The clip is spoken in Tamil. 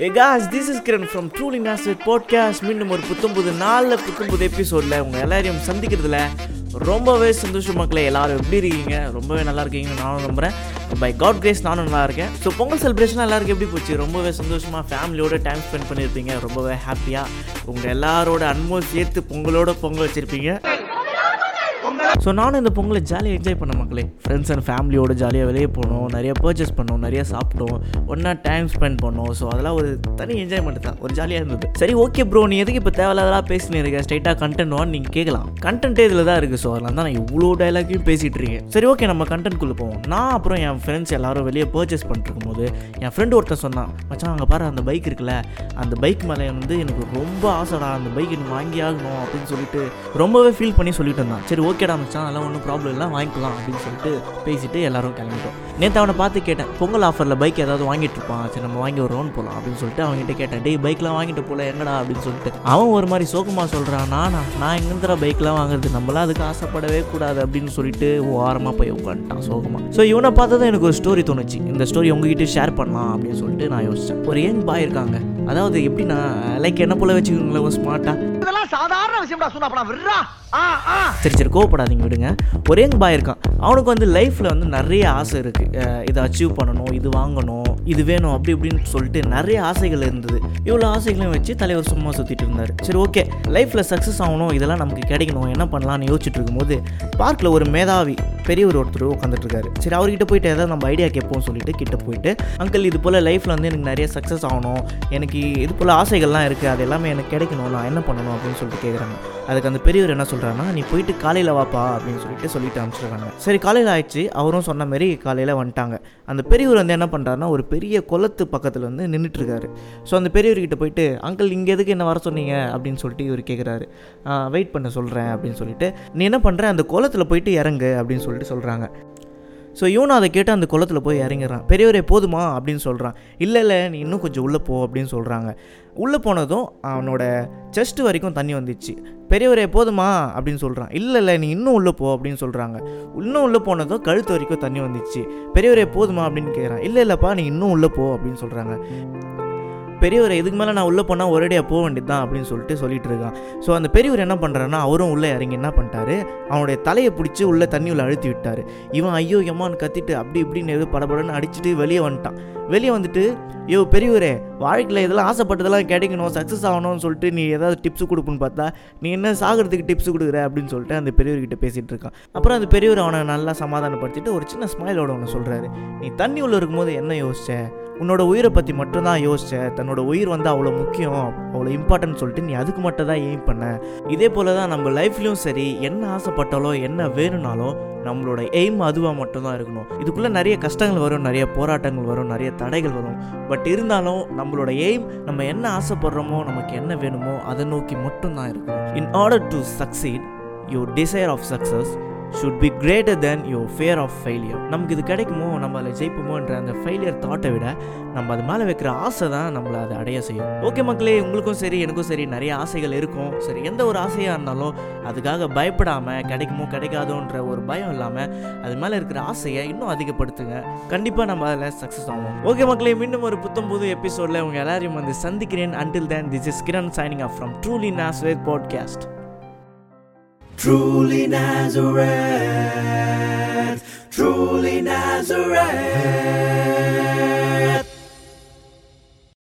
Hey guys this is Kiran from Truly Nazareth podcast மீண்டும் ஒரு புத்தம்புது நாளில் புத்தம்புது எபிசோடில் உங்கள் எல்லாரையும் சந்திக்கிறதுல ரொம்பவே சந்தோஷம் மக்களே எல்லாரும் எப்படி இருக்கீங்க? ரொம்பவே நல்லா இருக்கீங்கன்னு நானும் நம்புகிறேன் பை காட் கிரேஸ் நானும் நல்லா இருக்கேன். ஸோ பொங்கல் செலிப்ரேஷன் எல்லாருக்கும் எப்படி போச்சு? ரொம்பவே சந்தோஷமாக ஃபேமிலியோட டைம் ஸ்பெண்ட் பண்ணியிருப்பீங்க. ரொம்பவே ஹாப்பியாக உங்கள் எல்லாரோட அன்பும் சேர்த்து பொங்கலோட பொங்கல் வச்சுருப்பீங்க. ஸோ நானும் இந்த பொங்கலை ஜாலியாக என்ஜாய் பண்ண மக்களே. ஃப்ரெண்ட்ஸ் அண்ட் ஃபேமிலியோட ஜாலியாக வெளியே போனோம். நிறைய பர்ச்சேஸ் பண்ணோம். நிறைய சாப்பிட்டோம். ஒன்றா டைம் ஸ்பெண்ட் பண்ணோம். ஸோ அதெல்லாம் ஒரு தனி என்ஜாய்மெண்ட் தான். ஒரு ஜாலியாக இருந்தது. சரி ஓகே ப்ரோ நீ எதுக்கு இப்போ தேவையில்லாதெல்லாம் பேசினே இருக்க? ஸ்ட்ரைட்டாக கண்டென்ட் வான்னு நீங்கள் கேட்கலாம். கண்டென்ட்டே இதில் தான் இருக்குது ஸோ அதெல்லாம் தான் நான் இவ்வளோ டைலாக்கையும் பேசிகிட்டு இருக்கேன். சரி ஓகே நம்ம கண்டென்ட்குள்ளே போவோம். நான் அப்புறம் என் ஃப்ரெண்ட்ஸ் எல்லாரும் வெளியே பர்ச்சேஸ் பண்ணிருக்கும் போது என் ஃப்ரெண்டு ஒருத்தன் சொன்னான் மச்சான் அங்கே பாரு அந்த பைக் இருக்குல்ல? அந்த பைக் மேலே வந்து எனக்கு ரொம்ப ஆசைடா அந்த பைக் எனக்கு வாங்கி ஆகணும் அப்படின்னு சொல்லிட்டு ரொம்பவே ஃபீல் பண்ணி சொல்லிட்டு இருந்தான். சரி ஓகேடா மச்சான். அதெல்லாம் ஒன்றும் ப்ராப்ளம் இல்லை வாங்கிக்கலாம் அப்படின்னு சொல்லிட்டு பேசிட்டு எல்லாரும் கிளம்பிட்டோம். நேற்று அவனை பார்த்து கேட்டேன் பொங்கல் ஆஃபரில் பைக் ஏதாவது வாங்கிட்டு இருப்பான்? சரி நம்ம வாங்கி ஒரு ரவுண்ட் போகலாம் அப்படின்னு சொல்லிட்டு அவங்ககிட்ட கேட்டேன் டேய் பைக்லாம் வாங்கிட்டு போல எங்கடா அப்படின்னு சொல்லிட்டு. அவன் ஒரு மாதிரி சோகமாக சொல்கிறான் நானா நான் எங்கேருந்துடா பைக்லாம் வாங்குறது? நம்மளாம் அதுக்கு ஆசைப்படவே கூடாது அப்படின்னு சொல்லிட்டு ஓரமாக போய் உட்காந்துட்டான் சோகமாக ஸோ இவனை பார்த்து தான் எனக்கு ஒரு ஸ்டோரி தோணுச்சு. இந்த ஸ்டோரி உங்ககிட்ட ஷேர் பண்ணலாம் அப்படின்னு சொல்லிட்டு நான் யோசித்தேன் ஒரு யங் பாய் இருக்காங்க. அதாவது எப்படின்னா லைக் என்ன போல வச்சுக்கோங்களேன் ஒரு ஸ்மார்ட்டாக இதெல்லாம் சாதாரண விஷயம்டா சொன்னா விடுறா. ஆ ஆ. சரி சரி கோவப்படாதீங்க விடுங்க. ஒரே பாய் இருக்கான். அவனுக்கு வந்து லைஃப்பில் வந்து நிறைய ஆசை இருக்குது இதை அச்சீவ் பண்ணணும் இது வாங்கணும் இது வேணும் அப்படி இப்படின்னு சொல்லிட்டு நிறைய ஆசைகள் இருந்தது. இவ்வளோ ஆசைகளையும் வச்சு தலைவர் சும்மா சுற்றிட்டு இருந்தார். சரி ஓகே லைஃப்பில் சக்ஸஸ் ஆகணும் இதெல்லாம் நமக்கு கிடைக்கணும் என்ன பண்ணலாம்னு யோசிச்சுட்டு இருக்கும்போது பார்க்கில் ஒரு மேதாவி பெரியவர் ஒருத்தர் உட்காந்துட்டு இருக்காரு. சரி அவர்கிட்ட போயிட்டு ஏதாவது நம்ம ஐடியா கேட்போம் சொல்லிட்டு கிட்ட போயிட்டு அங்கிள் இது போல் லைஃப்பில் வந்து எனக்கு நிறைய சக்ஸஸ் ஆகணும். எனக்கு இது போல் ஆசைகள்லாம் இருக்குது அது எல்லாமே எனக்கு கிடைக்கணும். நான் என்ன பண்ணணும்? அப்படின்னு சொல்லிட்டு கேட்குறாங்க அதுக்கு அந்த பெரியவர் என்ன சொல்கிறாங்கன்னா நீ போயிட்டு காலையில் வாப்பா அப்படின்னு சொல்லிட்டு சொல்லிட்டு அனுப்பிச்சிடுறாங்க. சரி காலையில் ஆயிடுச்சு. அவரும் சொன்ன மாரி காலையில் வந்துட்டாங்க. அந்த பெரியவர் வந்து என்ன பண்ணுறாருன்னா ஒரு பெரிய குளத்து பக்கத்தில் வந்து நின்றுட்டு இருக்காரு ஸோ அந்த பெரியவர்கிட்ட போயிட்டு அங்கிள் இங்கே எதுக்கு என்ன வர சொன்னீங்க? அப்படின்னு சொல்லிட்டு இவர் கேட்குறாரு வெயிட் பண்ண சொல்கிறேன் அப்படின்னு சொல்லிட்டு. நீ என்ன பண்ணுற அந்த குளத்தில் போயிட்டு இறங்கு அப்படின்னு சொல்லிட்டு சொல்கிறாங்க ஸோ இவனும் அதை கேட்டு அந்த குளத்தில் போய் இறங்கிடுறான் பெரியவரே போதுமா? அப்படின்னு சொல்கிறான் இல்லை இல்லை நீ இன்னும் கொஞ்சம் உள்ளே போ அப்படின்னு சொல்கிறாங்க உள்ளே போனதும் அவனோட செஸ்ட் வரைக்கும் தண்ணி வந்துச்சு. பெரியவரே போதுமா? அப்படின்னு சொல்கிறான் இல்லை இல்லை நீ இன்னும் உள்ளே போ அப்படின்னு சொல்கிறாங்க இன்னும் உள்ளே போனதும் கழுத்து வரைக்கும் தண்ணி வந்துச்சு. பெரியவரே போதுமா? அப்படின்னு கேட்குறான் இல்லை இல்லைப்பா நீ இன்னும் உள்ளே போ அப்படின்னு சொல்கிறாங்க பெரியவர் இதுக்கு மேலே நான் உள்ளே போனால் ஒரேடியாக போக வேண்டியது தான் அப்படின்னு சொல்லிட்டு சொல்லிட்டு இருக்கான். ஸோ அந்த பெரியவர் என்ன பண்ணுறாருன்னா அவரும் உள்ளே இறங்கி என்ன பண்ணிட்டாரு? அவனுடைய தலையை பிடிச்சி உள்ளே தண்ணி உள்ள அழுத்தி விட்டார். இவன் ஐயோ எம்மான்னு கத்திட்டு அப்படி இப்படின்னு எது படபடன்னு அடிச்சுட்டு வெளியே வந்துட்டான். வெளியே வந்துட்டு ஐயோ பெரியவரே வாழ்க்கையில் இதெல்லாம் ஆசைப்பட்டதெல்லாம் கிடைக்கணும் சக்ஸஸ் ஆகணும்னு சொல்லிட்டு நீ ஏதாவது டிப்ஸ் கொடுப்புன்னு பார்த்தா நீ என்ன சாகிறதுக்கு டிப்ஸ் கொடுக்குற? அப்படின்னு சொல்லிட்டு அந்த பெரியவர்கிட்ட பேசிகிட்டு இருக்கான். அப்புறம் அந்த பெரியவர் அவனை நல்லா சமாதானப்படுத்திட்டு ஒரு சின்ன ஸ்மைலோட ஒன்று சொல்கிறாரு நீ தண்ணி உள்ளே இருக்கும்போது என்ன யோசிச்ச? உன்னோட உயிரை பற்றி மட்டும்தான் யோசிச்ச. தன்னோட உயிர் வந்து அவ்வளோ முக்கியம் அவ்வளோ இம்பார்ட்டன்ட் சொல்லிட்டு நீ அதுக்கு மட்டும் தான் எய்ம் பண்ண. இதே போல தான் நம்ம லைஃப்லையும் சரி என்ன ஆசைப்பட்டாலோ என்ன வேணும்னாலும் நம்மளோட எய்ம் அதுவாக மட்டும்தான் இருக்கணும். இதுக்குள்ளே நிறைய கஷ்டங்கள் வரும் நிறைய போராட்டங்கள் வரும் நிறைய தடைகள் வரும். பட் இருந்தாலும் நம்மளோட எய்ம் நம்ம என்ன ஆசைப்படுறோமோ நமக்கு என்ன வேணுமோ அதை நோக்கி மட்டும்தான் இருக்கணும். In order to succeed you desire of success should be greater than your fear of failure நமக்கு இது கிடைக்குமோ நம்ம அதில் ஜெயிப்போமோன்ற அந்த ஃபெயிலியர் தாட்டை விட நம்ம அது மேலே வைக்கிற ஆசை தான் நம்மளை அதை அடைய செய்யும். ஓகே மக்களே உங்களுக்கும் சரி எனக்கும் சரி நிறைய ஆசைகள் இருக்கும். சரி எந்த ஒரு ஆசையாக இருந்தாலும் அதுக்காக பயப்படாமல் கிடைக்குமோ கிடைக்காதோன்ற ஒரு பயம் இல்லாமல் அது மேலே இருக்கிற ஆசையை இன்னும் அதிகப்படுத்துங்க. கண்டிப்பாக நம்ம அதில் சக்ஸஸ் ஆகும் ஓகே மக்களே மீண்டும் ஒரு புத்தம் புது எபிசோடில் உங்கள் எல்லாரையும் வந்து சந்திக்கிறேன். Until then this is Kiran signing off from Truly Nazareth podcast Truly Nazareth, truly Nazareth.